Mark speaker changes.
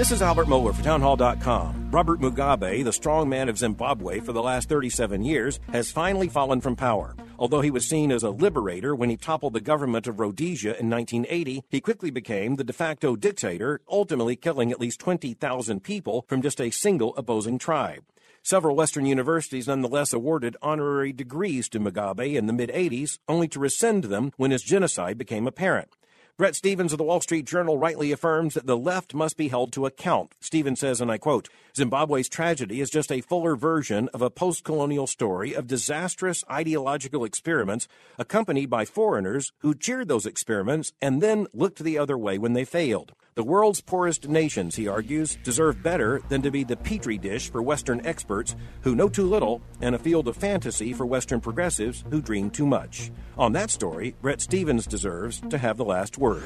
Speaker 1: This is Albert Mohler for Townhall.com. Robert Mugabe, the strongman of Zimbabwe for the last 37 years, has finally fallen from power. Although he was seen as a liberator when he toppled the government of Rhodesia in 1980, he quickly became the de facto dictator, ultimately killing at least 20,000 people from just a single opposing tribe. Several Western universities nonetheless awarded honorary degrees to Mugabe in the mid 80s, only to rescind them when his genocide became apparent. Bret Stephens of the Wall Street Journal rightly affirms that the left must be held to account. Stevens says, and I quote, Zimbabwe's tragedy is just a fuller version of a post colonial story of disastrous ideological experiments accompanied by foreigners who cheered those experiments and then looked the other way when they failed. The world's poorest nations, he argues, deserve better than to be the petri dish for Western experts who know too little and a field of fantasy for Western progressives who dream too much. On that story, Bret Stephens deserves to have the last word.